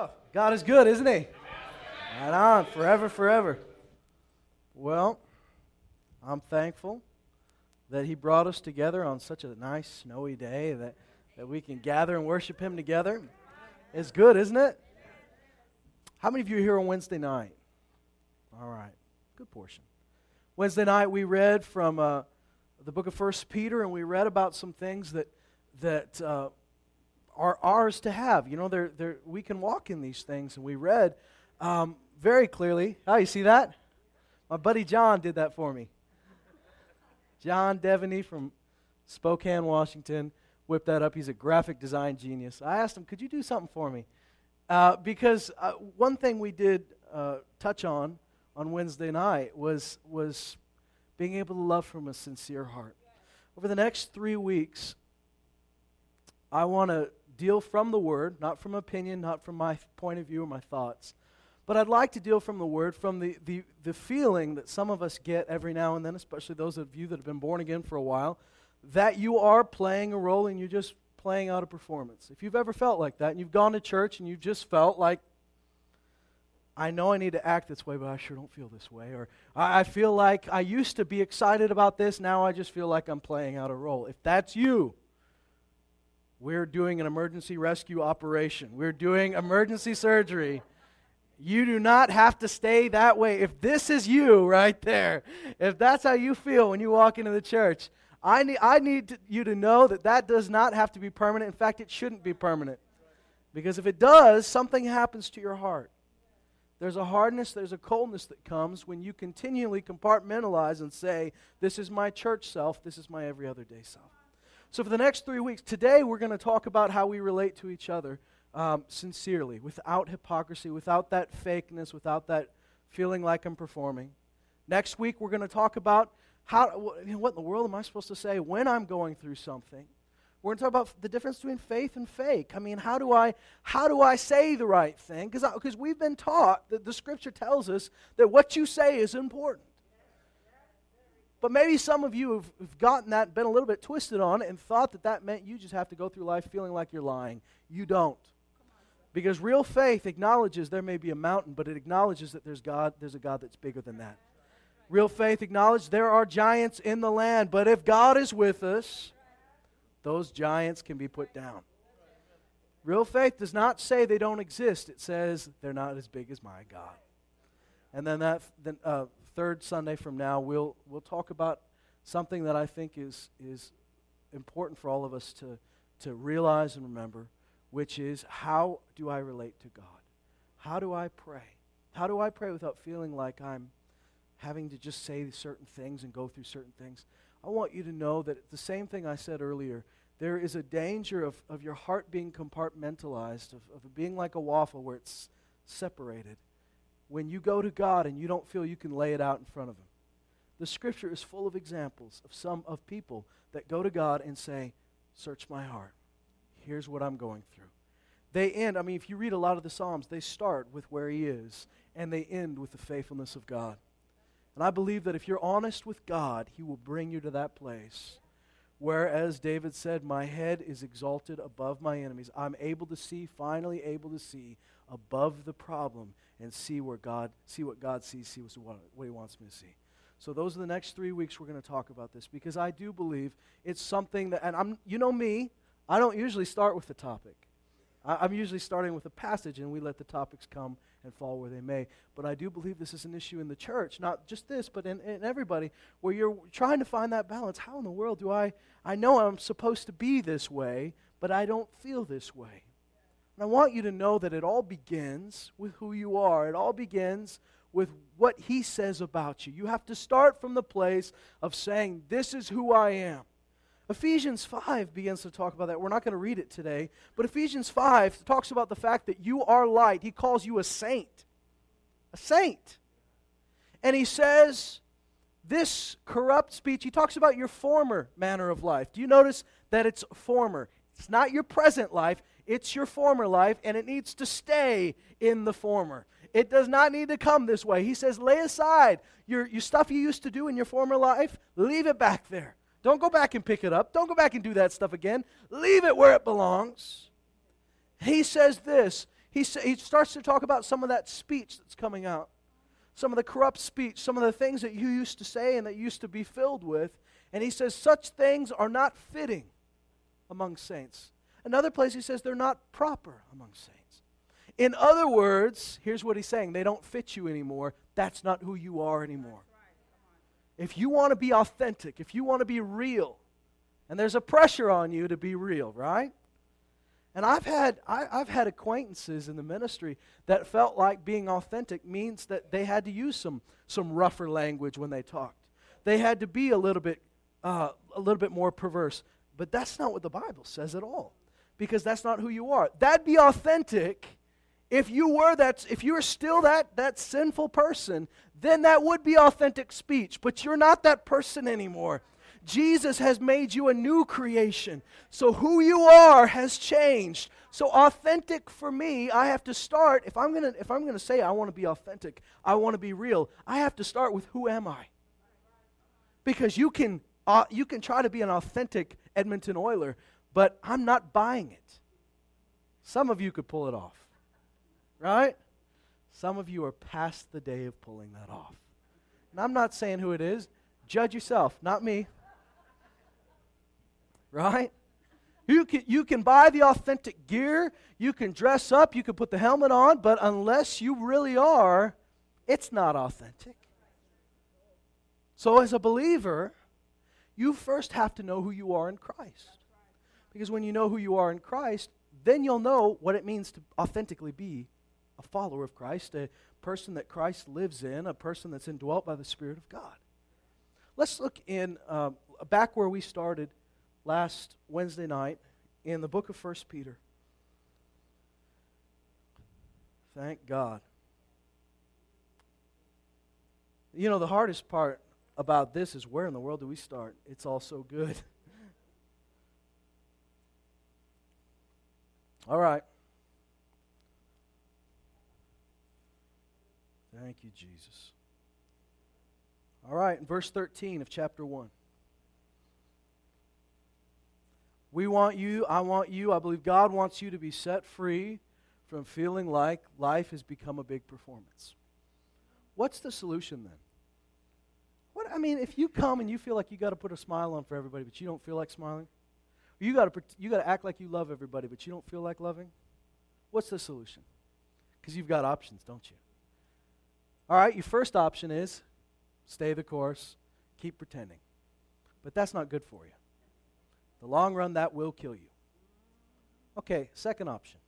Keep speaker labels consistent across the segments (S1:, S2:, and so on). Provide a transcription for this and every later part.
S1: stuff. God is good, isn't He? Right on, forever, forever. Well, I'm thankful that He brought us together on such a nice, snowy day that, that we can gather and worship Him together. It's good, isn't it? How many of you are here on Wednesday night? All right, good portion. Wednesday night we read from uh, the book of First Peter, and we read about some things that that uh, are ours to have. You know, they're, they're, we can walk in these things. And we read um, very clearly. Oh, you see that? My buddy John did that for me. John Devaney from Spokane, Washington, whipped that up. He's a graphic design genius. I asked him, could you do something for me? Uh, because uh, one thing we did uh, touch on on Wednesday night was, was being able to love from a sincere heart. Over the next three weeks, I want to deal from the Word, not from opinion, not from my point of view or my thoughts. But I'd like to deal from the Word, from the, the, the feeling that some of us get every now and then, especially those of you that have been born again for a while, that you are playing a role and you're just playing out a performance. If you've ever felt like that and you've gone to church and you've just felt like, I know I need to act this way, but I sure don't feel this way. Or I feel like I used to be excited about this, now I just feel like I'm playing out a role. If that's you, we're doing an emergency rescue operation. We're doing emergency surgery. You do not have to stay that way. If this is you right there, if that's how you feel when you walk into the church, I need, I need to, you to know that that does not have to be permanent. In fact, it shouldn't be permanent. Because if it does, something happens to your heart. There's a hardness, there's a coldness that comes when you continually compartmentalize and say, This is my church self, this is my every other day self. So, for the next three weeks, today we're going to talk about how we relate to each other um, sincerely, without hypocrisy, without that fakeness, without that feeling like I'm performing. Next week, we're going to talk about how, what in the world am I supposed to say when I'm going through something? We're going to talk about the difference between faith and fake. I mean, how do I, how do I say the right thing? Because we've been taught that the scripture tells us that what you say is important. But maybe some of you have, have gotten that, been a little bit twisted on it, and thought that that meant you just have to go through life feeling like you're lying. You don't. Because real faith acknowledges there may be a mountain, but it acknowledges that there's God, there's a God that's bigger than that. Real faith acknowledges there are giants in the land, but if God is with us, those giants can be put down. Real faith does not say they don't exist. It says they're not as big as my God. And then that then, uh, third Sunday from now, we'll, we'll talk about something that I think is, is important for all of us to, to realize and remember, which is how do I relate to God? How do I pray? How do I pray without feeling like I'm having to just say certain things and go through certain things? I want you to know that the same thing I said earlier, there is a danger of, of your heart being compartmentalized, of, of being like a waffle where it's separated when you go to God and you don't feel you can lay it out in front of Him. The scripture is full of examples of some of people that go to God and say, Search my heart. Here's what I'm going through. They end, I mean, if you read a lot of the Psalms, they start with where He is and they end with the faithfulness of God. And I believe that if you're honest with God, He will bring you to that place where, as David said, my head is exalted above my enemies. I'm able to see, finally able to see above the problem and see where God, see what God sees, see what, what He wants me to see. So those are the next three weeks we're going to talk about this because I do believe it's something that, and I'm, you know me, I don't usually start with the topic. I, am usually starting with a passage and we let the topics come and fall where they may. But I do believe this is an issue in the church, not just this, but in, in everybody, where you're trying to find that balance. How in the world do I, I know I'm supposed to be this way, but I don't feel this way. I want you to know that it all begins with who you are. It all begins with what He says about you. You have to start from the place of saying, This is who I am. Ephesians 5 begins to talk about that. We're not going to read it today, but Ephesians 5 talks about the fact that you are light. He calls you a saint. A saint. And he says, This corrupt speech, he talks about your former manner of life. Do you notice that it's former? It's not your present life, it's your former life, and it needs to stay in the former. It does not need to come this way. He says, lay aside your, your stuff you used to do in your former life, leave it back there. Don't go back and pick it up. Don't go back and do that stuff again. Leave it where it belongs. He says this he, he starts to talk about some of that speech that's coming out, some of the corrupt speech, some of the things that you used to say and that used to be filled with. And he says, such things are not fitting among saints. Another place he says they're not proper among saints. In other words, here's what he's saying they don't fit you anymore. That's not who you are anymore. If you want to be authentic, if you want to be real, and there's a pressure on you to be real, right? And I've had, I, have had acquaintances in the ministry that felt like being authentic means that they had to use some, some rougher language when they talked. They had to be a little bit, uh, a little bit more perverse. But that's not what the Bible says at all, because that's not who you are. That'd be authentic if you were that. If you were still that that sinful person, then that would be authentic speech. But you're not that person anymore. Jesus has made you a new creation. So who you are has changed. So authentic for me, I have to start if I'm to if I'm to say I want to be authentic, I want to be real, I have to start with who am I? Because you can uh, you can try to be an authentic Edmonton Oiler, but I'm not buying it. Some of you could pull it off. Right? Some of you are past the day of pulling that off. And I'm not saying who it is. Judge yourself, not me right? You can, you can buy the authentic gear, you can dress up, you can put the helmet on, but unless you really are, it's not authentic. So, as a believer, you first have to know who you are in Christ. Because when you know who you are in Christ, then you'll know what it means to authentically be a follower of Christ, a person that Christ lives in, a person that's indwelt by the Spirit of God. Let's look in uh, back where we started last Wednesday night in the book of 1 Peter. Thank God. You know, the hardest part about this is where in the world do we start? It's all so good. all right. Thank you, Jesus. All right, in verse 13 of chapter 1. We want you, I want you, I believe God wants you to be set free from feeling like life has become a big performance. What's the solution then? What I mean, if you come and you feel like you got to put a smile on for everybody, but you don't feel like smiling, you got to you got to act like you love everybody, but you don't feel like loving. What's the solution? Because you've got options, don't you? All right, your first option is stay the course, keep pretending, but that's not good for you. The long run, that will kill you. Okay, second option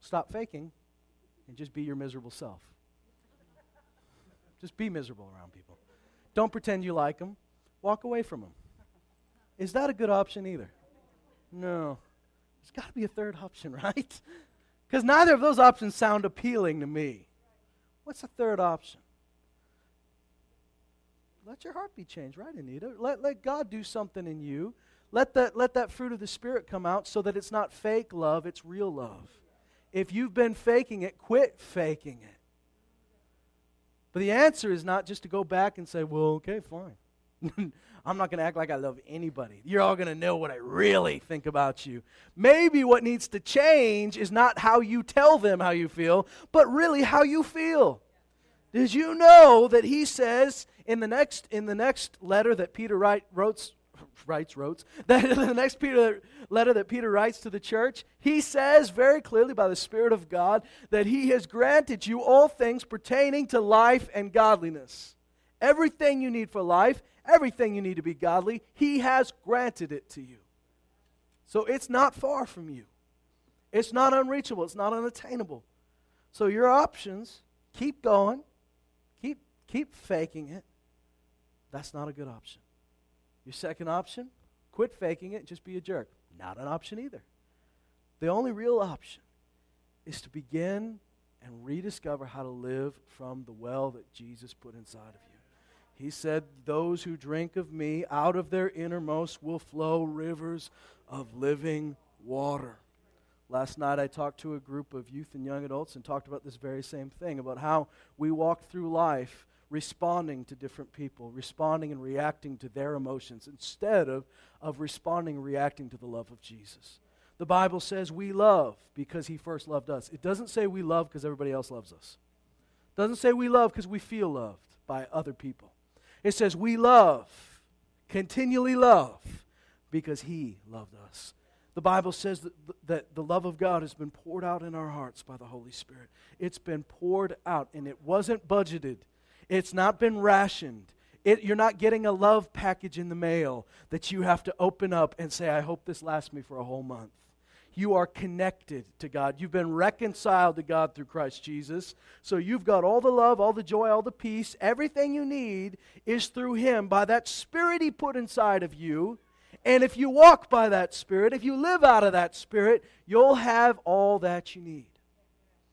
S1: stop faking and just be your miserable self. just be miserable around people. Don't pretend you like them, walk away from them. Is that a good option either? No. There's got to be a third option, right? Because neither of those options sound appealing to me. What's the third option? Let your heart be changed, right, Anita? Let, let God do something in you let that, let that fruit of the Spirit come out so that it's not fake love, it's real love. If you've been faking it, quit faking it. But the answer is not just to go back and say, well, okay, fine. I'm not going to act like I love anybody. You're all going to know what I really think about you. Maybe what needs to change is not how you tell them how you feel, but really how you feel. Did you know that he says in the next in the next letter that Peter write, wrote writes, that in the next Peter, letter that Peter writes to the church, he says very clearly by the Spirit of God that he has granted you all things pertaining to life and godliness. Everything you need for life, everything you need to be godly, he has granted it to you. So it's not far from you. It's not unreachable, it's not unattainable. So your options, keep going, keep keep faking it. That's not a good option. Your second option, quit faking it, just be a jerk. Not an option either. The only real option is to begin and rediscover how to live from the well that Jesus put inside of you. He said, Those who drink of me, out of their innermost will flow rivers of living water. Last night I talked to a group of youth and young adults and talked about this very same thing about how we walk through life responding to different people, responding and reacting to their emotions instead of, of responding and reacting to the love of Jesus. The Bible says we love because he first loved us. It doesn't say we love because everybody else loves us. It doesn't say we love because we feel loved by other people. It says we love, continually love, because he loved us. The Bible says that, that the love of God has been poured out in our hearts by the Holy Spirit. It's been poured out, and it wasn't budgeted, it's not been rationed. It, you're not getting a love package in the mail that you have to open up and say, I hope this lasts me for a whole month. You are connected to God. You've been reconciled to God through Christ Jesus. So you've got all the love, all the joy, all the peace. Everything you need is through Him by that Spirit He put inside of you and if you walk by that Spirit, if you live out of that Spirit, you'll have all that you need.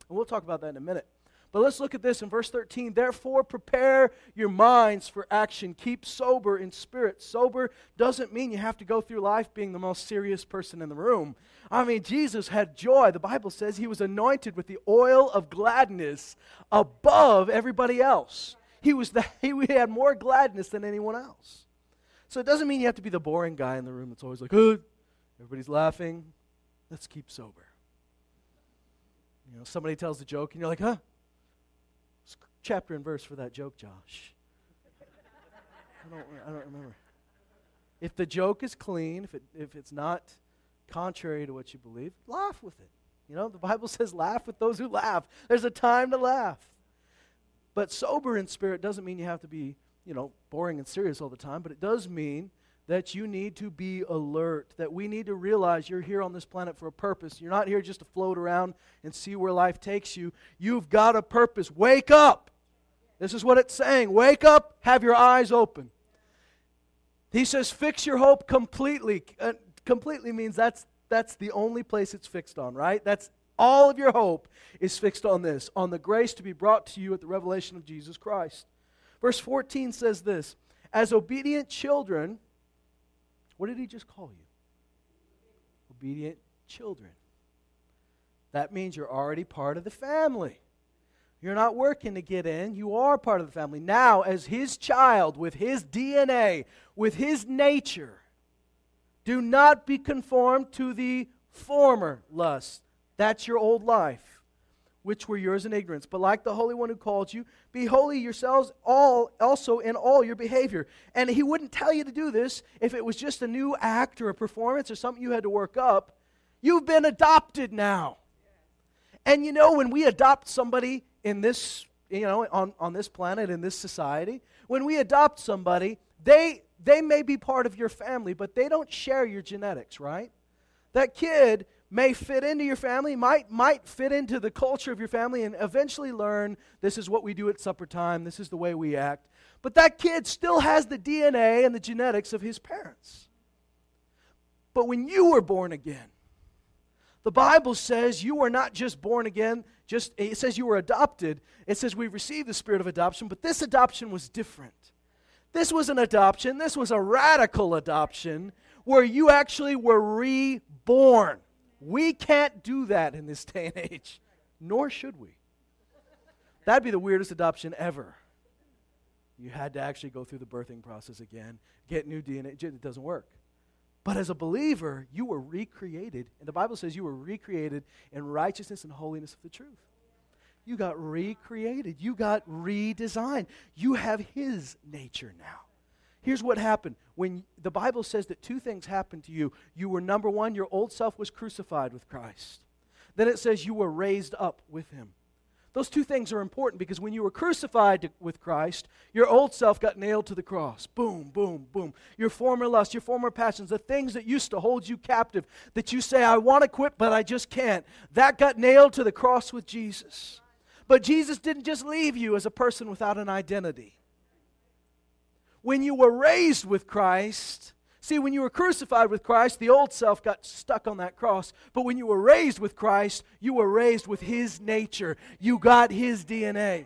S1: And we'll talk about that in a minute. But let's look at this in verse 13. Therefore, prepare your minds for action. Keep sober in spirit. Sober doesn't mean you have to go through life being the most serious person in the room. I mean, Jesus had joy. The Bible says he was anointed with the oil of gladness above everybody else. He, was the, he had more gladness than anyone else. So it doesn't mean you have to be the boring guy in the room that's always like, good. Everybody's laughing. Let's keep sober. You know, somebody tells a joke and you're like, huh? chapter and verse for that joke, Josh. I don't, I don't remember. If the joke is clean, if, it, if it's not contrary to what you believe, laugh with it. You know, the Bible says, laugh with those who laugh. There's a time to laugh. But sober in spirit doesn't mean you have to be you know, boring and serious all the time, but it does mean that you need to be alert, that we need to realize you're here on this planet for a purpose. You're not here just to float around and see where life takes you. You've got a purpose. Wake up. This is what it's saying. Wake up, have your eyes open. He says, fix your hope completely. Completely means that's, that's the only place it's fixed on, right? That's all of your hope is fixed on this, on the grace to be brought to you at the revelation of Jesus Christ. Verse 14 says this As obedient children, what did he just call you? Obedient children. That means you're already part of the family. You're not working to get in, you are part of the family. Now, as his child, with his DNA, with his nature, do not be conformed to the former lust. That's your old life which were yours in ignorance. But like the Holy One who called you, be holy yourselves all also in all your behavior. And he wouldn't tell you to do this if it was just a new act or a performance or something you had to work up. You've been adopted now. And you know, when we adopt somebody in this, you know, on, on this planet, in this society, when we adopt somebody, they they may be part of your family, but they don't share your genetics, right? That kid may fit into your family, might, might fit into the culture of your family, and eventually learn this is what we do at supper time, this is the way we act. But that kid still has the DNA and the genetics of his parents. But when you were born again, the Bible says you were not just born again, just it says you were adopted. It says we received the spirit of adoption, but this adoption was different. This was an adoption, this was a radical adoption where you actually were reborn. We can't do that in this day and age, nor should we. That'd be the weirdest adoption ever. You had to actually go through the birthing process again, get new DNA. It doesn't work. But as a believer, you were recreated. And the Bible says you were recreated in righteousness and holiness of the truth. You got recreated. You got redesigned. You have His nature now. Here's what happened. When the Bible says that two things happened to you, you were number one, your old self was crucified with Christ. Then it says you were raised up with him. Those two things are important because when you were crucified to, with Christ, your old self got nailed to the cross. Boom, boom, boom. Your former lusts, your former passions, the things that used to hold you captive, that you say, I want to quit, but I just can't, that got nailed to the cross with Jesus. But Jesus didn't just leave you as a person without an identity when you were raised with Christ, see, when you were crucified with Christ, the old self got stuck on that cross. But when you were raised with Christ, you were raised with His nature. You got His DNA.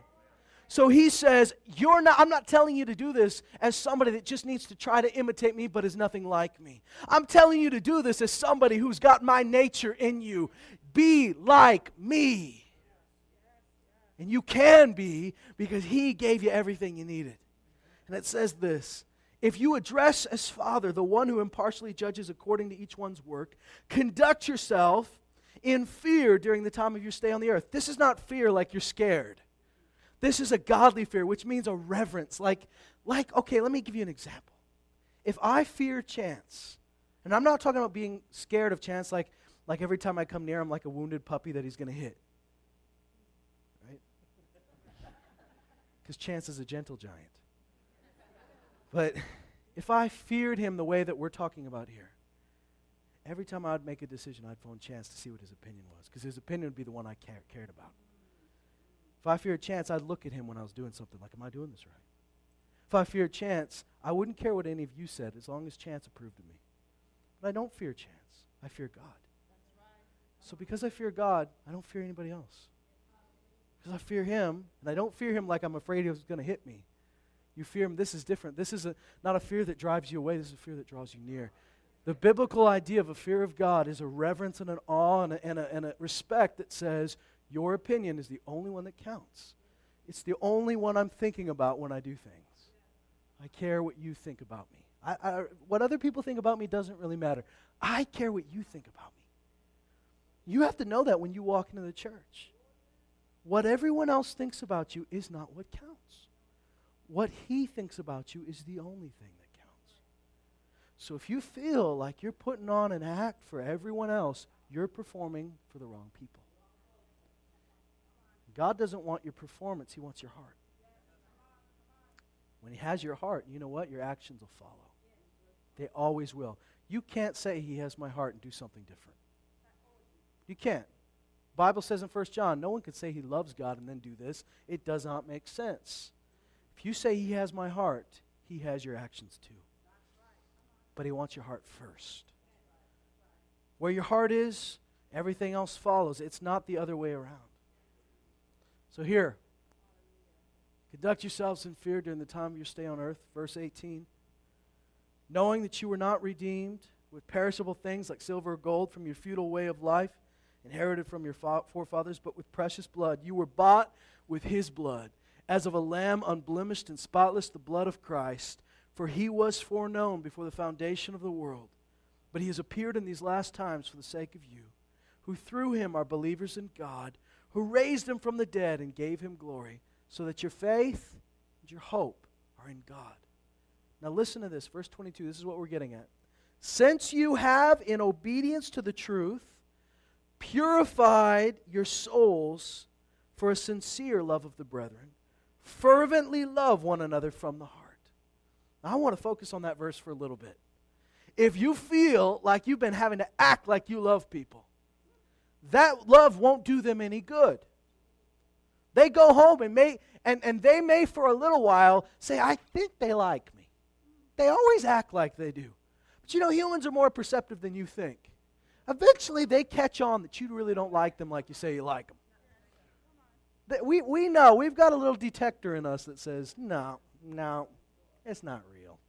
S1: So he says, You're not, I'm not telling you to do this as somebody that just needs to try to imitate me but is nothing like me. I'm telling you to do this as somebody who's got my nature in you. Be like me. And you can be because he gave you everything you needed. And it says this if you address as Father, the one who impartially judges according to each one's work, conduct yourself in fear during the time of your stay on the earth. This is not fear like you're scared. This is a godly fear, which means a reverence. Like, like, okay, let me give you an example. If I fear chance, and I'm not talking about being scared of chance like, like every time I come near him like a wounded puppy that he's going to hit. Because chance is a gentle giant. But if I feared him the way that we're talking about here, every time I'd make a decision, I'd phone Chance to see what his opinion was, because his opinion would be the one I care, cared about. If I feared Chance, I'd look at him when I was doing something like, Am I doing this right? If I feared Chance, I wouldn't care what any of you said as long as Chance approved of me. But I don't fear Chance, I fear God. So because I fear God, I don't fear anybody else. Because I fear Him, and I don't fear Him like I'm afraid He's going to hit me. You fear Him. This is different. This is a, not a fear that drives you away, this is a fear that draws you near. The biblical idea of a fear of God is a reverence and an awe and a, and a, and a respect that says, Your opinion is the only one that counts. It's the only one I'm thinking about when I do things. I care what you think about me. I, I, what other people think about me doesn't really matter. I care what you think about me. You have to know that when you walk into the church. What everyone else thinks about you is not what counts. What he thinks about you is the only thing that counts. So if you feel like you're putting on an act for everyone else, you're performing for the wrong people. God doesn't want your performance, He wants your heart. When He has your heart, you know what? Your actions will follow. They always will. You can't say He has my heart and do something different. You can't. Bible says in 1 John, no one can say he loves God and then do this. It does not make sense. If you say he has my heart, he has your actions too. But he wants your heart first. Where your heart is, everything else follows. It's not the other way around. So here, conduct yourselves in fear during the time of your stay on earth. Verse 18. Knowing that you were not redeemed with perishable things like silver or gold from your futile way of life inherited from your forefathers, but with precious blood. You were bought with his blood, as of a lamb unblemished and spotless, the blood of Christ. For he was foreknown before the foundation of the world. But he has appeared in these last times for the sake of you, who through him are believers in God, who raised him from the dead and gave him glory, so that your faith and your hope are in God. Now listen to this, verse 22. This is what we're getting at. Since you have, in obedience to the truth, purified your souls for a sincere love of the brethren. Fervently love one another from the heart. I want to focus on that verse for a little bit. If you feel like you've been having to act like you love people, that love won't do them any good. They go home and may and, and they may for a little while say, I think they like me. They always act like they do. But you know, humans are more perceptive than you think. Eventually, they catch on that you really don't like them like you say you like them. We, we know, we've got a little detector in us that says, no, no, it's not real.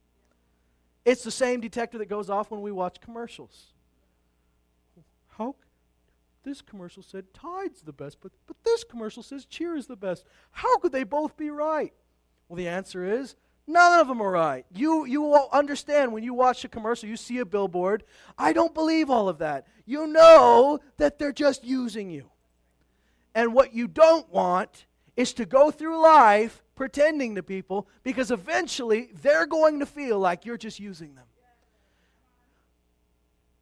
S1: It's the same detector that goes off when we watch commercials. How? This commercial said Tide's the best, but, but this commercial says Cheer is the best. How could they both be right? Well, the answer is None of them are right. You, you will understand when you watch a commercial, you see a billboard. I don't believe all of that. You know that they're just using you. And what you don't want is to go through life pretending to people because eventually they're going to feel like you're just using them.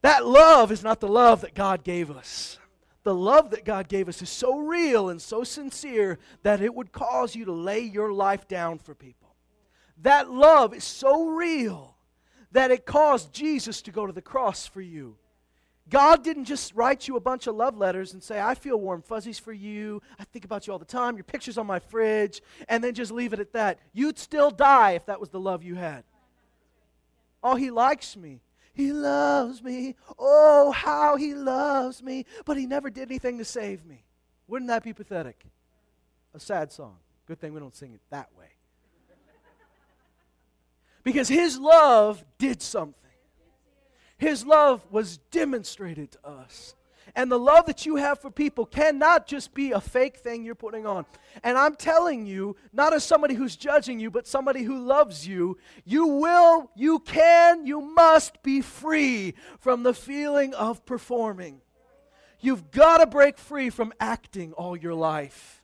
S1: That love is not the love that God gave us. The love that God gave us is so real and so sincere that it would cause you to lay your life down for people. That love is so real that it caused Jesus to go to the cross for you. God didn't just write you a bunch of love letters and say, I feel warm fuzzies for you. I think about you all the time. Your picture's on my fridge. And then just leave it at that. You'd still die if that was the love you had. Oh, he likes me. He loves me. Oh, how he loves me. But he never did anything to save me. Wouldn't that be pathetic? A sad song. Good thing we don't sing it that way. Because his love did something. His love was demonstrated to us. And the love that you have for people cannot just be a fake thing you're putting on. And I'm telling you, not as somebody who's judging you, but somebody who loves you, you will, you can, you must be free from the feeling of performing. You've got to break free from acting all your life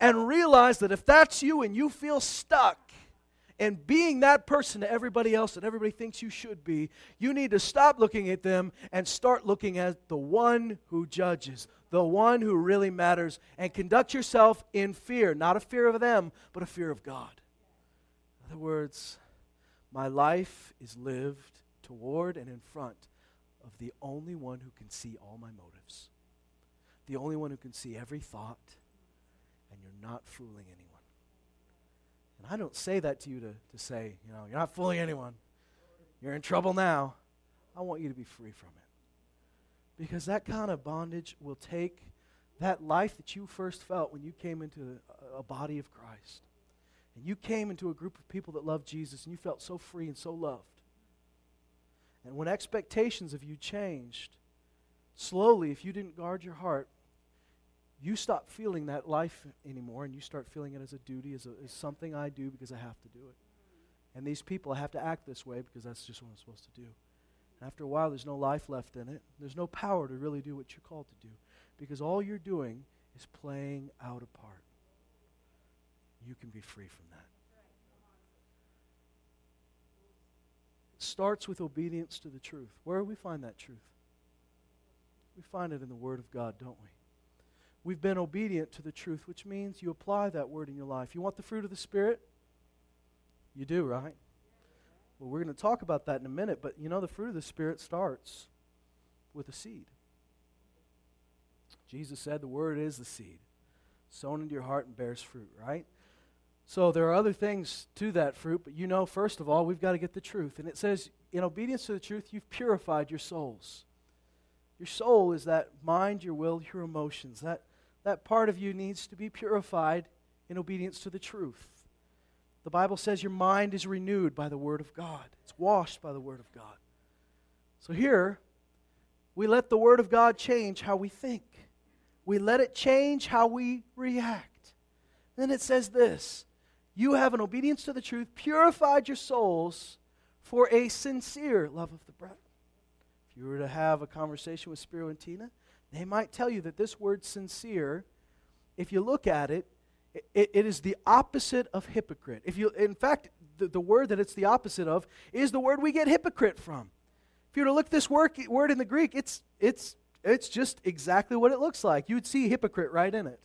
S1: and realize that if that's you and you feel stuck, and being that person to everybody else that everybody thinks you should be, you need to stop looking at them and start looking at the one who judges, the one who really matters, and conduct yourself in fear, not a fear of them, but a fear of God. In other words, my life is lived toward and in front of the only one who can see all my motives, the only one who can see every thought, and you're not fooling anyone. And I don't say that to you to, to say, you know, you're not fooling anyone. You're in trouble now. I want you to be free from it. Because that kind of bondage will take that life that you first felt when you came into a, a body of Christ. And you came into a group of people that loved Jesus and you felt so free and so loved. And when expectations of you changed, slowly, if you didn't guard your heart, you stop feeling that life anymore and you start feeling it as a duty, as, a, as something I do because I have to do it. And these people, I have to act this way because that's just what I'm supposed to do. And after a while, there's no life left in it. There's no power to really do what you're called to do because all you're doing is playing out a part. You can be free from that. It starts with obedience to the truth. Where do we find that truth? We find it in the Word of God, don't we? We've been obedient to the truth, which means you apply that word in your life. You want the fruit of the Spirit? You do, right? Well, we're going to talk about that in a minute, but you know, the fruit of the Spirit starts with a seed. Jesus said the word is the seed, sown into your heart and bears fruit, right? So there are other things to that fruit, but you know, first of all, we've got to get the truth. And it says, in obedience to the truth, you've purified your souls. Your soul is that mind, your will, your emotions, that that part of you needs to be purified in obedience to the truth. The Bible says your mind is renewed by the Word of God, it's washed by the Word of God. So here, we let the Word of God change how we think, we let it change how we react. then it says this You have, in obedience to the truth, purified your souls for a sincere love of the brethren. If you were to have a conversation with Spiro and Tina, they might tell you that this word sincere, if you look at it, it, it is the opposite of hypocrite. If you, in fact, the, the word that it's the opposite of is the word we get hypocrite from. If you were to look this word, word in the Greek, it's, it's, it's just exactly what it looks like. You would see hypocrite right in it.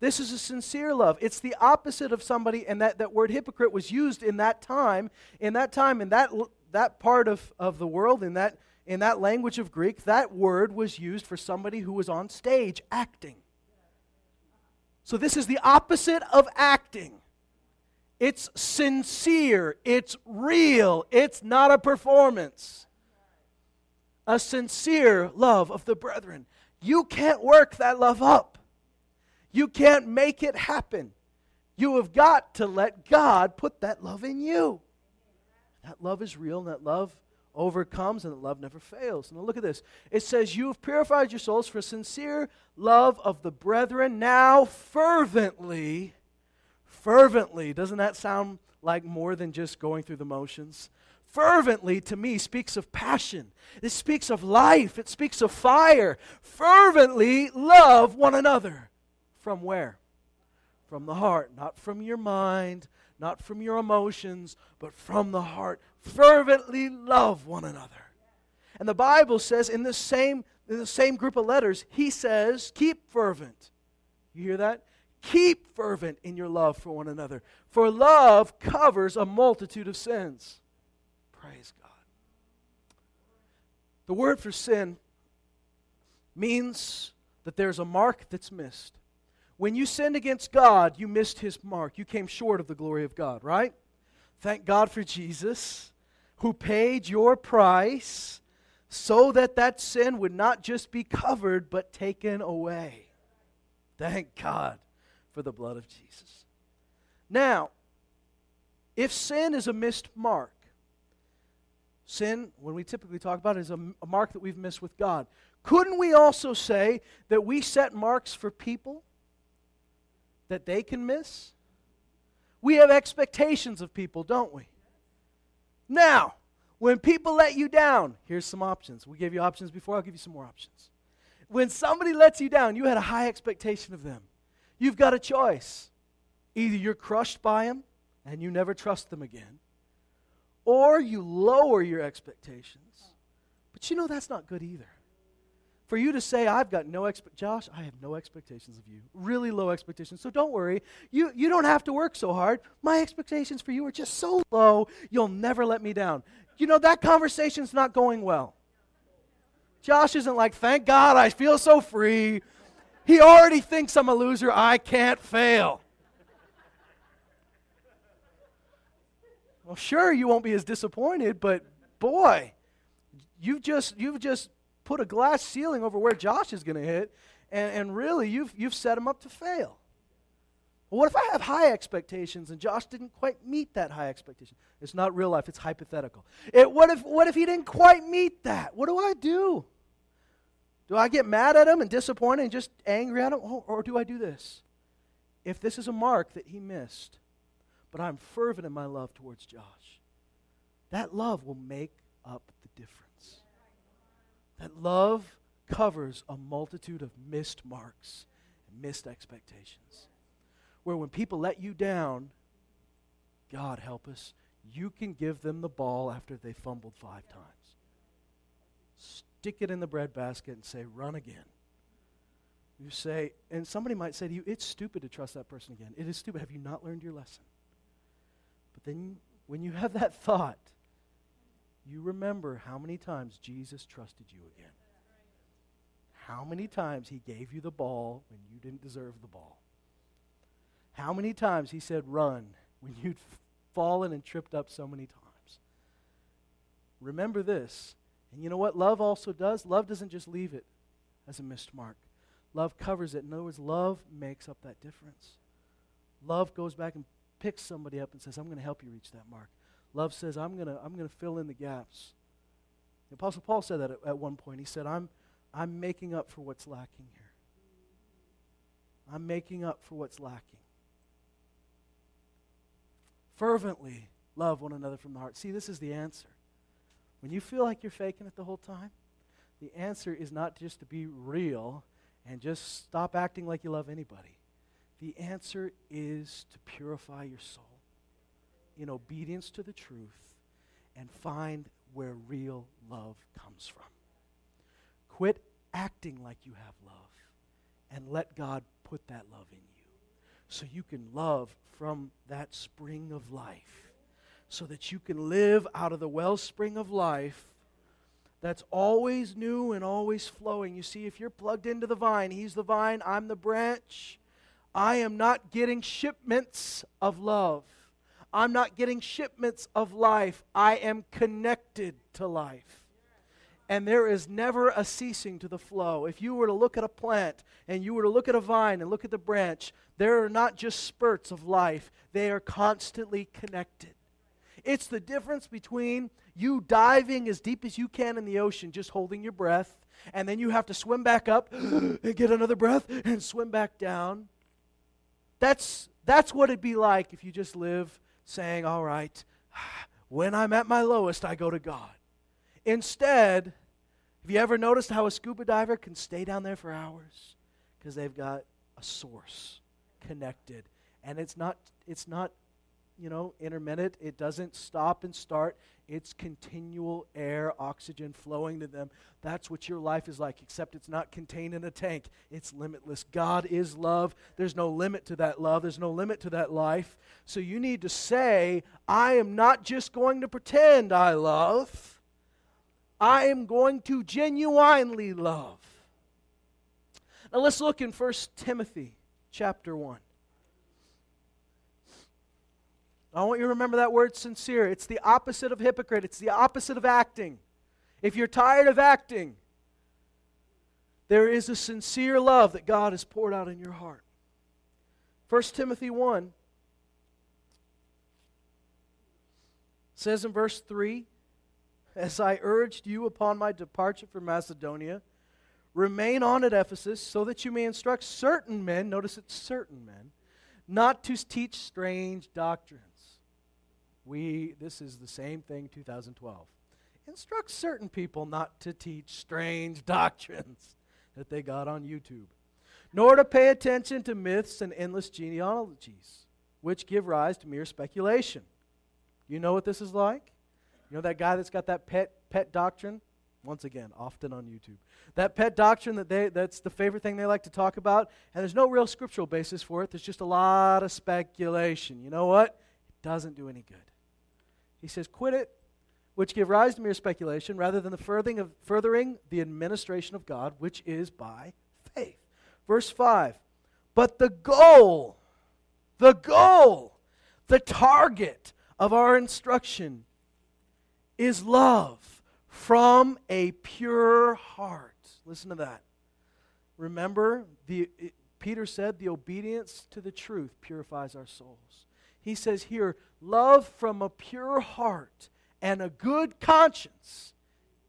S1: This is a sincere love. It's the opposite of somebody, and that, that word hypocrite was used in that time, in that time, in that, that part of, of the world, in that in that language of Greek, that word was used for somebody who was on stage acting. So this is the opposite of acting. It's sincere, it's real, it's not a performance. A sincere love of the brethren. You can't work that love up. You can't make it happen. You have got to let God put that love in you. That love is real, and that love overcomes and that love never fails. Now look at this. It says, You have purified your souls for sincere love of the brethren, now fervently. Fervently. Doesn't that sound like more than just going through the motions? Fervently to me speaks of passion. It speaks of life. It speaks of fire. Fervently love one another. From where? From the heart, not from your mind, not from your emotions, but from the heart fervently love one another. And the Bible says in the same in the same group of letters, he says, keep fervent. You hear that? Keep fervent in your love for one another. For love covers a multitude of sins. Praise God. The word for sin means that there's a mark that's missed. When you sinned against God, you missed his mark. You came short of the glory of God, right? Thank God for Jesus who paid your price so that that sin would not just be covered but taken away. Thank God for the blood of Jesus. Now, if sin is a missed mark, sin, when we typically talk about it, is a, a mark that we've missed with God. couldn't we also say that we set marks for people that they can miss? We have expectations of people, don't we? Now, when people let you down, here's some options. We gave you options before, I'll give you some more options. When somebody lets you down, you had a high expectation of them. You've got a choice. Either you're crushed by them and you never trust them again, or you lower your expectations. But you know that's not good either. For you to say, I've got no expect Josh, I have no expectations of you. Really low expectations. So don't worry. You, you don't have to work so hard. My expectations for you are just so low, you'll never let me down. You know, that conversation's not going well. Josh isn't like, thank God, I feel so free. He already thinks I'm a loser. I can't fail. Well, sure, you won't be as disappointed, but boy, you've just, you've just put a glass ceiling over where Josh is going to hit, and, and really, you've, you've set him up to fail. Well, what if I have high expectations and Josh didn't quite meet that high expectation? It's not real life, it's hypothetical. It, what, if, what if he didn't quite meet that? What do I do? Do I get mad at him and disappointed and just angry at him? Or, or do I do this? If this is a mark that he missed, but I'm fervent in my love towards Josh, that love will make up the difference. That love covers a multitude of missed marks and missed expectations. Where when people let you down, God help us, you can give them the ball after they fumbled five times. Stick it in the breadbasket and say, run again. You say, and somebody might say to you, it's stupid to trust that person again. It is stupid. Have you not learned your lesson? But then when you have that thought, you remember how many times Jesus trusted you again. How many times he gave you the ball when you didn't deserve the ball. How many times he said, run, when you'd fallen and tripped up so many times. Remember this. And you know what love also does? Love doesn't just leave it as a missed mark. Love covers it. In other words, love makes up that difference. Love goes back and picks somebody up and says, I'm going to help you reach that mark. Love says, I'm going to I'm to fill in the gaps. The Apostle Paul said that at, at one point. He said, I'm, I'm making up for what's lacking here. I'm making up for what's lacking. Fervently love one another from the heart. See, this is the answer. When you feel like you're faking it the whole time, the answer is not just to be real and just stop acting like you love anybody. The answer is to purify your soul in obedience to the truth and find where real love comes from. Quit acting like you have love and let God put that love in you so you can love from that spring of life, so that you can live out of the wellspring of life that's always new and always flowing. You see, if you're plugged into the vine, He's the vine, I'm the branch. I am not getting shipments of love. I'm not getting shipments of life. I am connected to life. And there is never a ceasing to the flow. If you were to look at a plant and you were to look at a vine and look at the branch, there are not just spurts of life, they are constantly connected. It's the difference between you diving as deep as you can in the ocean, just holding your breath, and then you have to swim back up and get another breath and swim back down. That's, that's what it'd be like if you just live saying, All right, when I'm at my lowest, I go to God. Instead, have you ever noticed how a scuba diver can stay down there for hours? Because they've got a source connected. And it's not, it's not, you know, intermittent. It doesn't stop and start. It's continual air, oxygen flowing to them. That's what your life is like, except it's not contained in a tank. It's limitless. God is love. There's no limit to that love, there's no limit to that life. So you need to say, I am not just going to pretend I love, I am going to genuinely love. Now let's look in 1 Timothy chapter 1. I want you to remember that word sincere. It's the opposite of hypocrite, it's the opposite of acting. If you're tired of acting, there is a sincere love that God has poured out in your heart. 1 Timothy 1 says in verse 3 As I urged you upon my departure from Macedonia, Remain on at Ephesus so that you may instruct certain men, notice it's certain men, not to teach strange doctrines. We, this is the same thing 2012. Instruct certain people not to teach strange doctrines that they got on YouTube, nor to pay attention to myths and endless genealogies, which give rise to mere speculation. You know what this is like? You know that guy that's got that pet pet doctrine? Once again, often on YouTube. That pet doctrine that they that's the favorite thing they like to talk about, and there's no real scriptural basis for it. There's just a lot of speculation. You know what? It doesn't do any good. He says, quit it, which give rise to mere speculation, rather than the furthering, of, furthering the administration of God, which is by faith. Verse 5. But the goal, the goal, the target of our instruction is love from a pure heart. Listen to that. Remember, the, it, Peter said the obedience to the truth purifies our souls. He says here, love from a pure heart and a good conscience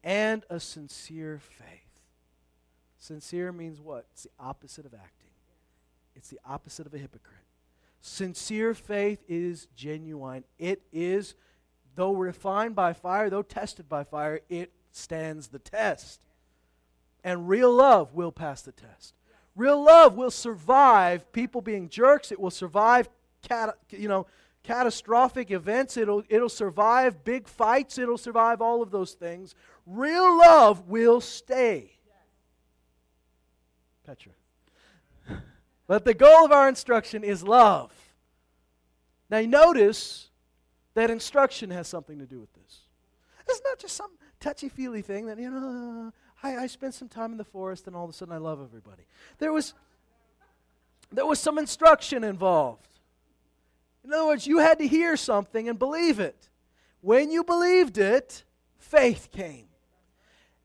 S1: and a sincere faith. Sincere means what? It's the opposite of acting, it's the opposite of a hypocrite. Sincere faith is genuine. It is, though refined by fire, though tested by fire, it stands the test. And real love will pass the test. Real love will survive people being jerks. It will survive, cat, you know, catastrophic events. It'll, it'll survive big fights. It'll survive all of those things. Real love will stay. Petra. But the goal of our instruction is love. Now, you notice that instruction has something to do with this. It's not just some touchy feely thing that, you know, uh, I, I spent some time in the forest and all of a sudden I love everybody. There was, there was some instruction involved. In other words, you had to hear something and believe it. When you believed it, faith came.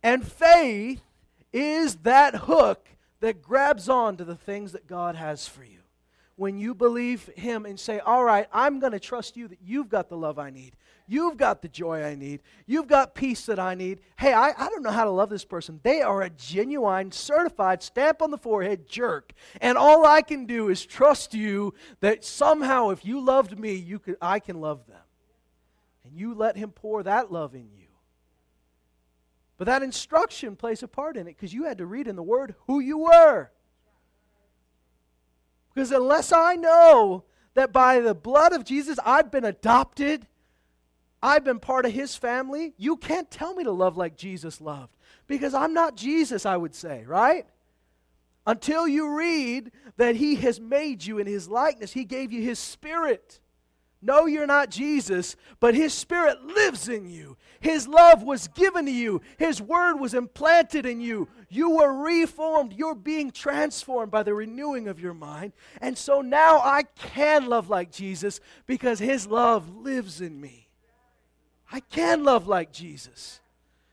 S1: And faith is that hook that grabs on to the things that God has for you. When you believe Him and say, All right, I'm going to trust you that you've got the love I need. You've got the joy I need. You've got peace that I need. Hey, I, I don't know how to love this person. They are a genuine, certified, stamp on the forehead jerk. And all I can do is trust you that somehow if you loved me, you could, I can love them. And you let him pour that love in you. But that instruction plays a part in it because you had to read in the Word who you were. Because unless I know that by the blood of Jesus I've been adopted I've been part of his family. You can't tell me to love like Jesus loved because I'm not Jesus, I would say, right? Until you read that he has made you in his likeness, he gave you his spirit. No, you're not Jesus, but His Spirit lives in you. His love was given to you. His word was implanted in you. You were reformed. You're being transformed by the renewing of your mind. And so now I can love like Jesus because His love lives in me. I can love like Jesus.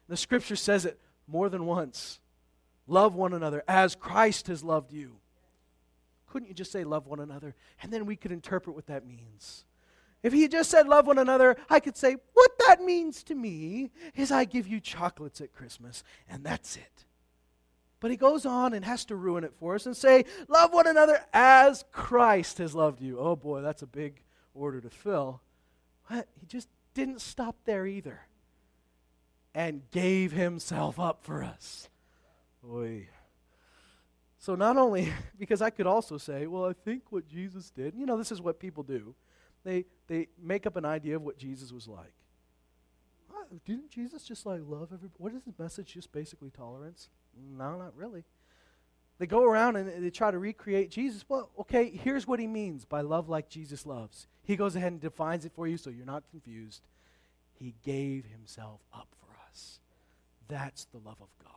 S1: The scripture says it more than once. Love one another as Christ has loved you. Couldn't you just say love one another? And then we could interpret what that means. If he just said love one another, I could say, what that means to me is I give you chocolates at Christmas, and that's it. But he goes on and has to ruin it for us and say, love one another as Christ has loved you. Oh boy, that's a big order to fill. What? He just didn't stop there either and gave himself up for us. Oy. So, not only, because I could also say, well, I think what Jesus did, you know, this is what people do. They, they make up an idea of what Jesus was like. didn't Jesus just like love everybody? What is his message? Just basically tolerance? No, not really. They go around and they try to recreate Jesus. Well, okay, here's what he means by love like Jesus loves. He goes ahead and defines it for you so you're not confused. He gave himself up for us. That's the love of God.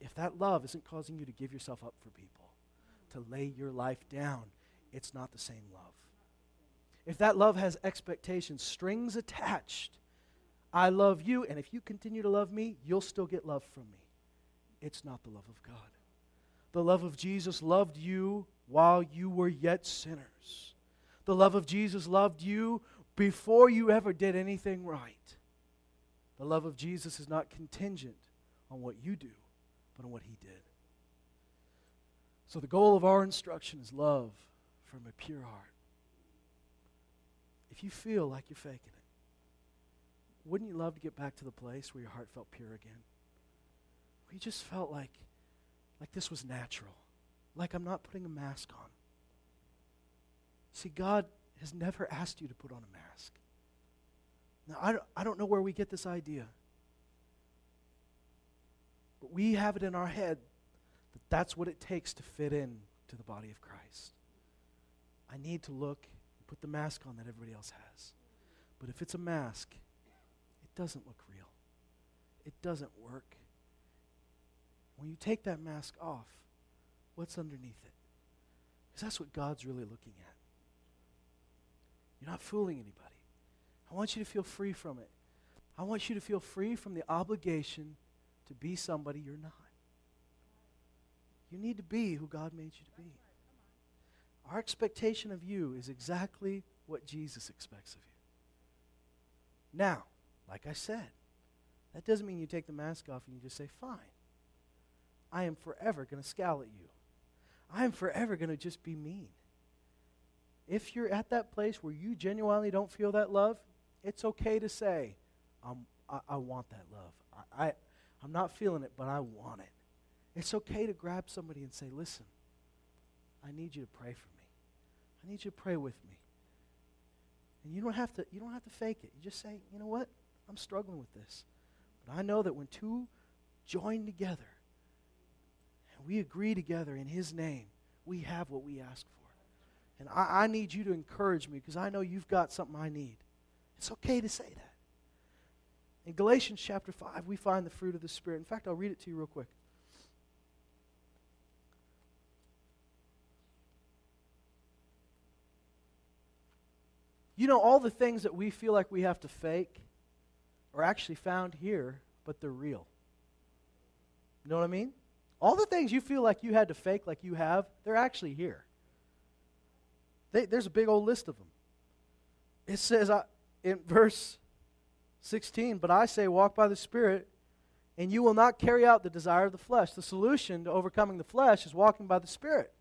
S1: If that love isn't causing you to give yourself up for people, to lay your life down, it's not the same love. If that love has expectations, strings attached, I love you, and if you continue to love me, you'll still get love from me. It's not the love of God. The love of Jesus loved you while you were yet sinners. The love of Jesus loved you before you ever did anything right. The love of Jesus is not contingent on what you do, but on what He did. So the goal of our instruction is love from a pure heart. If you feel like you're faking it, wouldn't you love to get back to the place where your heart felt pure again? You just felt like, like this was natural, like I'm not putting a mask on. See, God has never asked you to put on a mask. Now, I don't, I don't know where we get this idea. But we have it in our head that that's what it takes to fit in to the body of Christ. I need to look and put the mask on that everybody else has. But if it's a mask, it doesn't look real. It doesn't work. When you take that mask off, what's underneath it? Because that's what God's really looking at. You're not fooling anybody. I want you to feel free from it. I want you to feel free from the obligation to be somebody you're not. You need to be who God made you to be. Our expectation of you is exactly what Jesus expects of you. Now, like I said, that doesn't mean you take the mask off and you just say, fine. I am forever going to scowl at you. I am forever going to just be mean. If you're at that place where you genuinely don't feel that love, it's okay to say, I, I want that love. I, I, I'm not feeling it, but I want it. It's okay to grab somebody and say, listen, I need you to pray for me. I need you to pray with me. And you don't have to, you don't have to fake it. You just say, you know what? I'm struggling with this. But I know that when two join together we agree together in His name, we have what we ask for. And I, I need you to encourage me because I know you've got something I need. It's okay to say that. In Galatians chapter 5, we find the fruit of the Spirit. In fact, I'll read it to you real quick. You know, all the things that we feel like we have to fake are actually found here, but they're real. You know what I mean? All the things you feel like you had to fake, like you have, they're actually here. They, there's a big old list of them. It says uh, in verse 16, But I say, walk by the Spirit, and you will not carry out the desire of the flesh. The solution to overcoming the flesh is walking by the Spirit.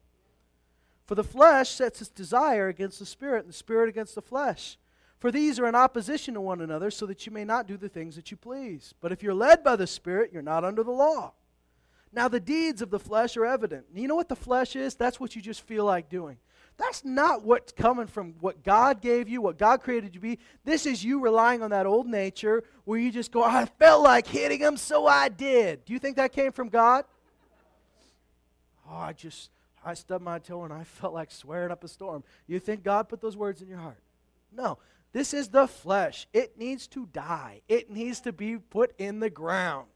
S1: For the flesh sets its desire against the Spirit, and the Spirit against the flesh. For these are in opposition to one another, so that you may not do the things that you please. But if you're led by the Spirit, you're not under the law. Now, the deeds of the flesh are evident. You know what the flesh is? That's what you just feel like doing. That's not what's coming from what God gave you, what God created you to be. This is you relying on that old nature where you just go, I felt like hitting him, so I did. Do you think that came from God? Oh, I just, I stubbed my toe and I felt like swearing up a storm. You think God put those words in your heart? No. This is the flesh. It needs to die, it needs to be put in the ground.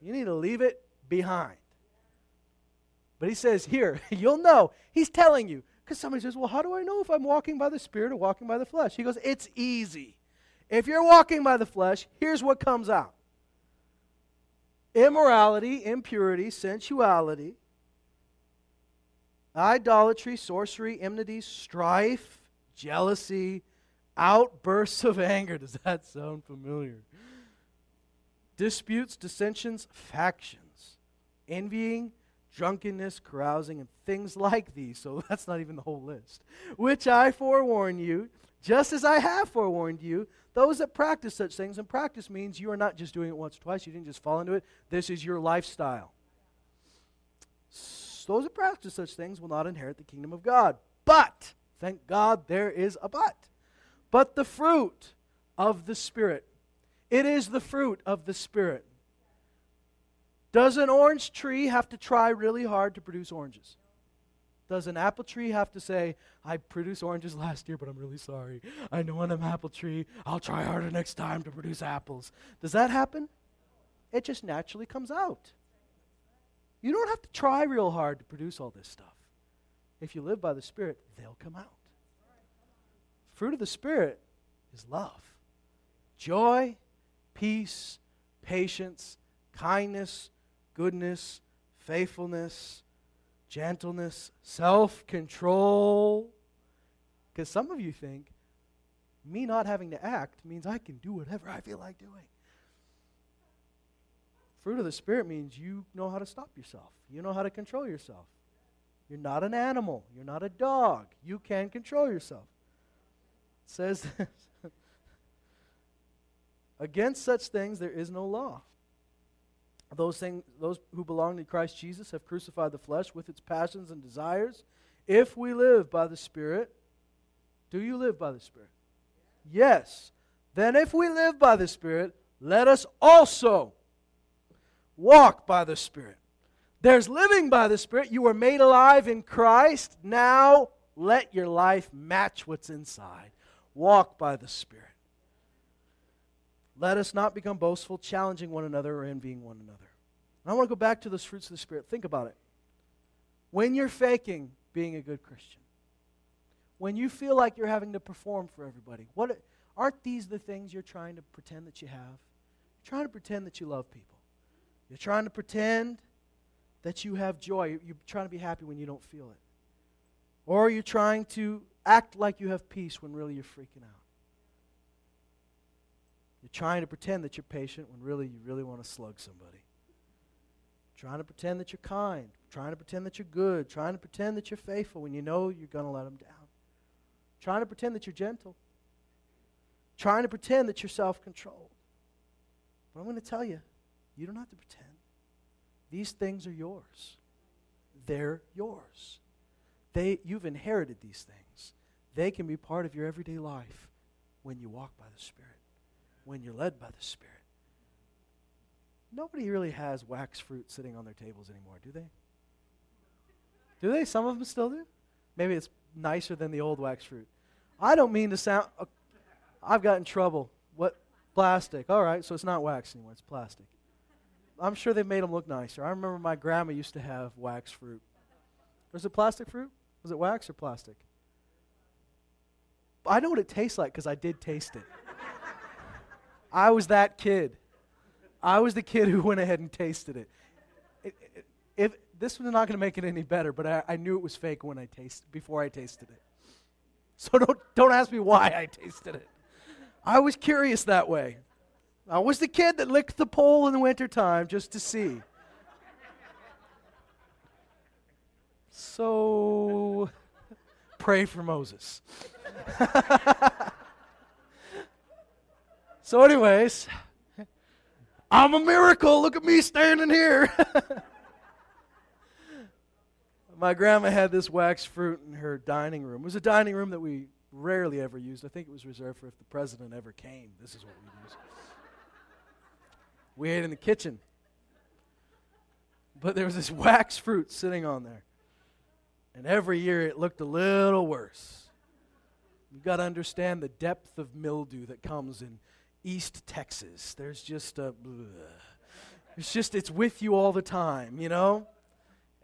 S1: You need to leave it behind. But he says here, you'll know. He's telling you. Because somebody says, well, how do I know if I'm walking by the Spirit or walking by the flesh? He goes, it's easy. If you're walking by the flesh, here's what comes out immorality, impurity, sensuality, idolatry, sorcery, enmity, strife, jealousy, outbursts of anger. Does that sound familiar? Disputes, dissensions, factions, envying, drunkenness, carousing, and things like these. So that's not even the whole list. Which I forewarn you, just as I have forewarned you, those that practice such things, and practice means you are not just doing it once or twice, you didn't just fall into it. This is your lifestyle. So those that practice such things will not inherit the kingdom of God. But, thank God there is a but. But the fruit of the Spirit. It is the fruit of the Spirit. Does an orange tree have to try really hard to produce oranges? Does an apple tree have to say, I produced oranges last year, but I'm really sorry. I know I'm an apple tree. I'll try harder next time to produce apples. Does that happen? It just naturally comes out. You don't have to try real hard to produce all this stuff. If you live by the Spirit, they'll come out. Fruit of the Spirit is love, joy, peace, patience, kindness, goodness, faithfulness, gentleness, self control. Because some of you think me not having to act means I can do whatever I feel like doing. Fruit of the Spirit means you know how to stop yourself, you know how to control yourself. You're not an animal, you're not a dog. You can control yourself. It says Against such things there is no law. Those, those who belong to Christ Jesus have crucified the flesh with its passions and desires. If we live by the Spirit, do you live by the Spirit? Yes. Then if we live by the Spirit, let us also walk by the Spirit. There's living by the Spirit. You were made alive in Christ. Now let your life match what's inside. Walk by the Spirit. Let us not become boastful, challenging one another or envying one another. And I want to go back to those fruits of the Spirit. Think about it. When you're faking being a good Christian, when you feel like you're having to perform for everybody, what aren't these the things you're trying to pretend that you have? You're trying to pretend that you love people. You're trying to pretend that you have joy. You're trying to be happy when you don't feel it. Or you're trying to act like you have peace when really you're freaking out. You're trying to pretend that you're patient when really you really want to slug somebody. Trying to pretend that you're kind, trying to pretend that you're good, trying to pretend that you're faithful when you know you're going to let them down. Trying to pretend that you're gentle. Trying to pretend that you're self controlled. But I'm going to tell you, you don't have to pretend. These things are yours. They're yours. They, you've inherited these things. They can be part of your everyday life when you walk by the Spirit when you're led by the Spirit. Nobody really has wax fruit sitting on their tables anymore, do they? Do they? Some of them still do? Maybe it's nicer than the old wax fruit. I don't mean to sound. Uh, I've got in trouble. What? Plastic. All right, so it's not wax anymore, it's plastic. I'm sure they've made them look nicer. I remember my grandma used to have wax fruit. Was it plastic fruit? Was it wax or plastic? I know what it tastes like because I did taste it. I was that kid. I was the kid who went ahead and tasted it. it, it if this was not going to make it any better, but I, I, knew it was fake when I tasted before I tasted it. So don't don't ask me why I tasted it. I was curious that way. I was the kid that licked the pole in the wintertime just to see. So pray for Moses. So, anyways, I'm a miracle. Look at me standing here. My grandma had this wax fruit in her dining room. It was a dining room that we rarely ever used. I think it was reserved for if the president ever came. This is what we used. We ate in the kitchen. But there was this wax fruit sitting on there. And every year it looked a little worse. You've got to understand the depth of mildew that comes in East Texas. There's just a. It's just, it's with you all the time, you know?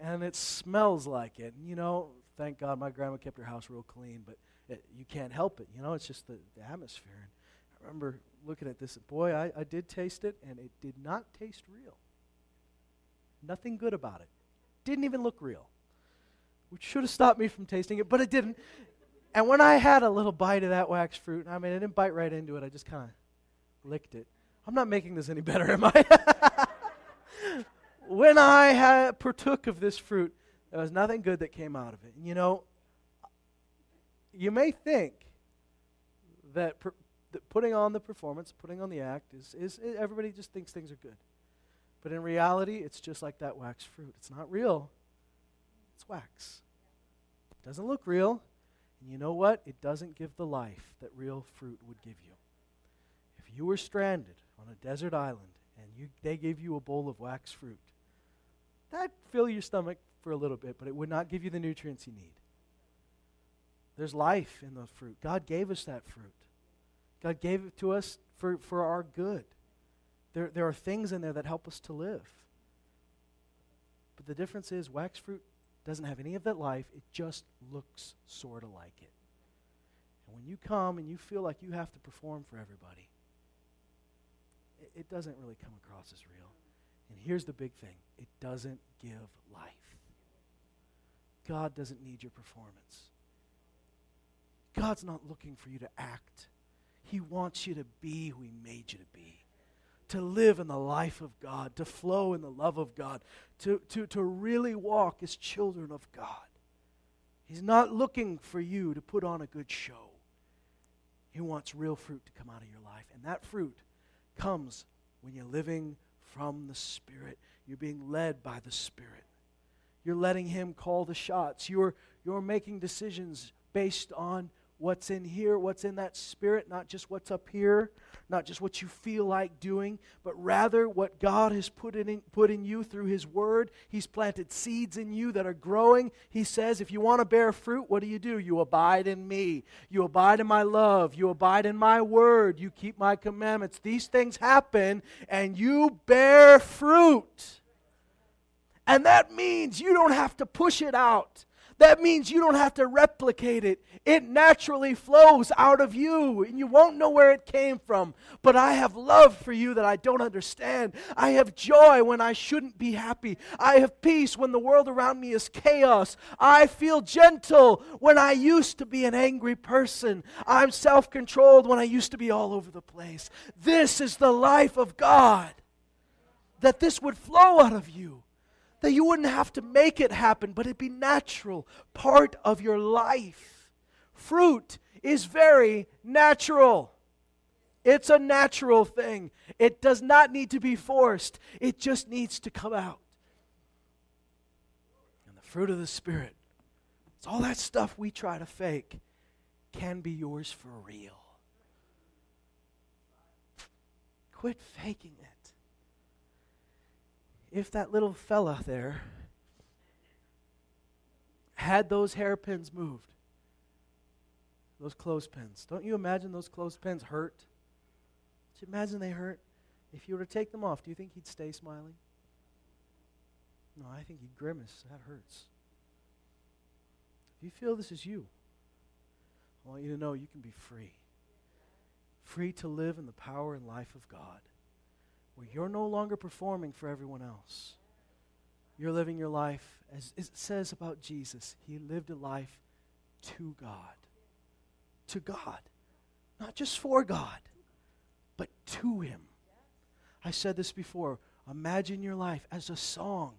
S1: And it smells like it. You know, thank God my grandma kept her house real clean, but it, you can't help it. You know, it's just the, the atmosphere. And I remember looking at this. Boy, I, I did taste it, and it did not taste real. Nothing good about it. Didn't even look real. Which should have stopped me from tasting it, but it didn't. And when I had a little bite of that wax fruit, I mean, I didn't bite right into it. I just kind of licked it. I'm not making this any better, am I? when I partook of this fruit, there was nothing good that came out of it. And you know, you may think that, per, that putting on the performance, putting on the act, is, is eh, everybody just thinks things are good. But in reality, it's just like that wax fruit. It's not real, it's wax. It doesn't look real. And you know what? It doesn't give the life that real fruit would give you you were stranded on a desert island and you, they gave you a bowl of wax fruit, that'd fill your stomach for a little bit, but it would not give you the nutrients you need. There's life in the fruit. God gave us that fruit. God gave it to us for, for our good. There, there are things in there that help us to live. But the difference is, wax fruit doesn't have any of that life, it just looks sort of like it. And when you come and you feel like you have to perform for everybody, it doesn't really come across as real. And here's the big thing it doesn't give life. God doesn't need your performance. God's not looking for you to act. He wants you to be who He made you to be, to live in the life of God, to flow in the love of God, to, to, to really walk as children of God. He's not looking for you to put on a good show. He wants real fruit to come out of your life. And that fruit comes when you're living from the Spirit. You're being led by the Spirit. You're letting Him call the shots. You're, you're making decisions based on what's in here, what's in that spirit, not just what's up here, not just what you feel like doing, but rather what God has put in, put in you through His Word. He's planted seeds in you that are growing. He says, if you want to bear fruit, what do you do? You abide in me. You abide in my love. You abide in my Word. You keep my commandments. These things happen, and you bear fruit. And that means you don't have to push it out. That means you don't have to replicate it. It naturally flows out of you, and you won't know where it came from. But I have love for you that I don't understand. I have joy when I shouldn't be happy. I have peace when the world around me is chaos. I feel gentle when I used to be an angry person. I'm self controlled when I used to be all over the place. This is the life of God. That this would flow out of you that you wouldn't have to make it happen, but it'd be natural, part of your life. Fruit is very natural. It's a natural thing. It does not need to be forced, it just needs to come out. And the fruit of the Spirit, it's all that stuff we try to fake, can be yours for real. Quit faking it if that little fella there had those hairpins moved, those clothespins, don't you imagine those clothespins hurt? Do you imagine they hurt? If you were to take them off, do you think he'd stay smiling? No, I think he'd grimace. That hurts. If you feel this is you, I want you to know you can be free. Free to live in the power and life of God where you're no longer performing for everyone else. You're living your life, as it says about Jesus, he lived a life to God. To God. Not just for God, but to Him. I said this before. Imagine your life as a song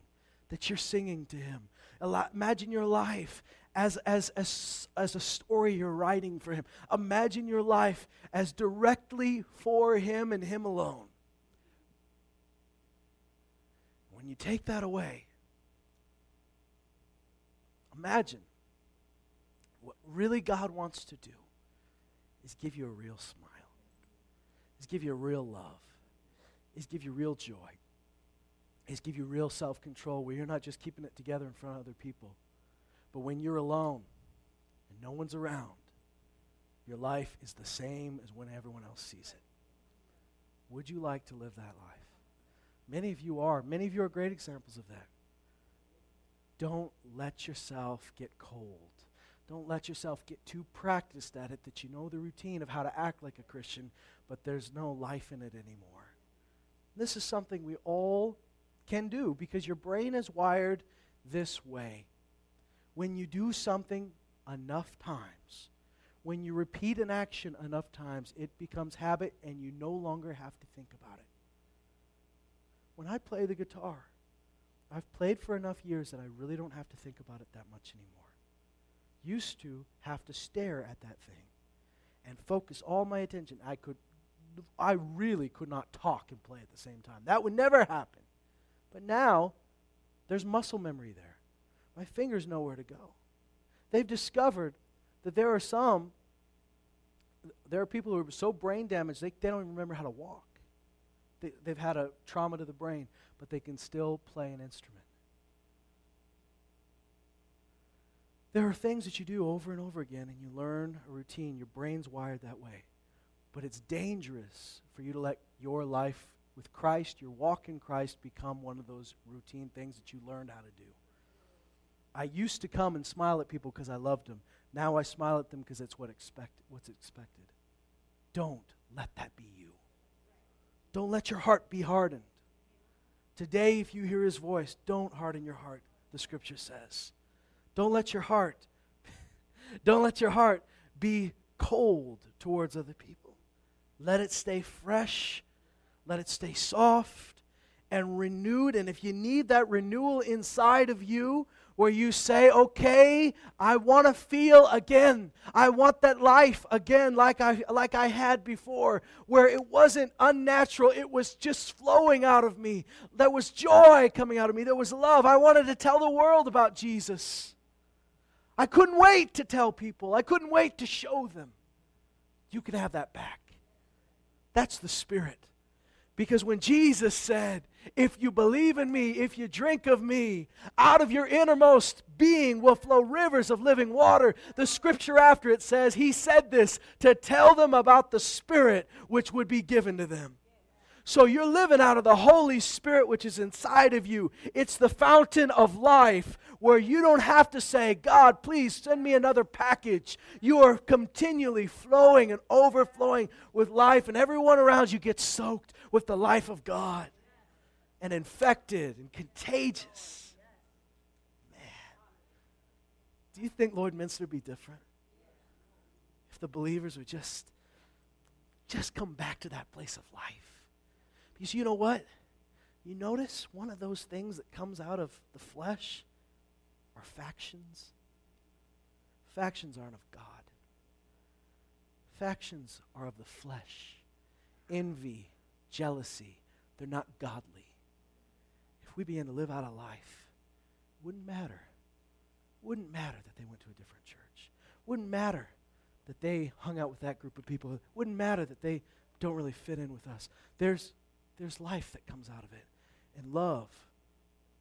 S1: that you're singing to Him. Imagine your life as, as, as, as a story you're writing for Him. Imagine your life as directly for Him and Him alone. When you take that away, imagine what really God wants to do is give you a real smile, is give you a real love, is give you real joy, is give you real self control where you're not just keeping it together in front of other people, but when you're alone and no one's around, your life is the same as when everyone else sees it. Would you like to live that life? Many of you are. Many of you are great examples of that. Don't let yourself get cold. Don't let yourself get too practiced at it that you know the routine of how to act like a Christian, but there's no life in it anymore. This is something we all can do because your brain is wired this way. When you do something enough times, when you repeat an action enough times, it becomes habit and you no longer have to think about it when I play the guitar, I've played for enough years that I really don't have to think about it that much anymore. Used to have to stare at that thing and focus all my attention. I could I really could not talk and play at the same time. That would never happen. But now there's muscle memory there. My fingers know where to go. They've discovered that there are some there are people who are so brain damaged they, they don't even remember how to walk they, they've had a trauma to the brain, but they can still play an instrument. There are things that you do over and over again, and you learn a routine. Your brain's wired that way. But it's dangerous for you to let your life with Christ, your walk in Christ, become one of those routine things that you learned how to do. I used to come and smile at people because I loved them. Now I smile at them because it's what expect, what's expected. Don't let that be you. Don't let your heart be hardened. Today, if you hear his voice, don't harden your heart, the scripture says. Don't let your heart, don't let your heart be cold towards other people. Let it stay fresh let it stay soft and renewed. And if you need that renewal inside of you, where you say, okay, I want to feel again. I want that life again like I, like I had before, where it wasn't unnatural. It was just flowing out of me. There was joy coming out of me. There was love. I wanted to tell the world about Jesus. I couldn't wait to tell people. I couldn't wait to show them. You can have that back. That's the Spirit. Because when Jesus said, If you believe in me, if you drink of me, out of your innermost being will flow rivers of living water, the scripture after it says, He said this to tell them about the Spirit which would be given to them. So you're living out of the Holy Spirit which is inside of you. It's the fountain of life where you don't have to say, God, please send me another package. You are continually flowing and overflowing with life, and everyone around you gets soaked with the life of God and infected and contagious. Man, do you think Lloydminster would be different if the believers would just just come back to that place of life? Because you know what? You notice one of those things that comes out of the flesh are factions. Factions aren't of God. Factions are of the flesh. Envy, jealousy, they're not godly. We begin to live out a life, wouldn't matter. Wouldn't matter that they went to a different church. Wouldn't matter that they hung out with that group of people. Wouldn't matter that they don't really fit in with us. There's, there's life that comes out of it. And love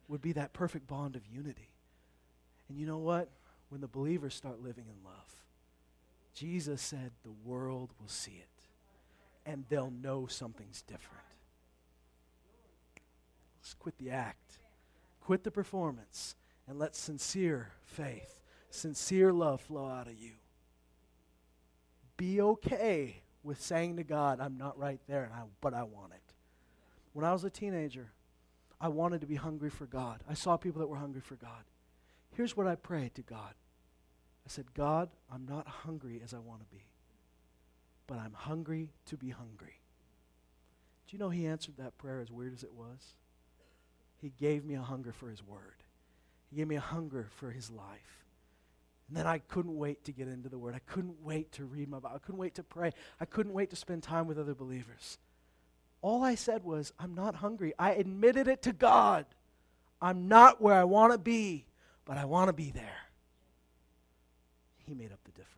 S1: would be that perfect bond of unity. And you know what? When the believers start living in love, Jesus said the world will see it and they'll know something's different. Let's quit the act, quit the performance, and let sincere faith, sincere love flow out of you. Be okay with saying to God, I'm not right there, I, but I want it. When I was a teenager, I wanted to be hungry for God. I saw people that were hungry for God. Here's what I prayed to God I said, God, I'm not hungry as I want to be, but I'm hungry to be hungry. Do you know He answered that prayer as weird as it was? He gave me a hunger for His Word, He gave me a hunger for His life. And then I couldn't wait to get into the Word. I couldn't wait to read my Bible. I couldn't wait to pray. I couldn't wait to spend time with other believers. All I said was, I'm not hungry. I admitted it to God. I'm not where I want to be but I want to be there. He made up the difference.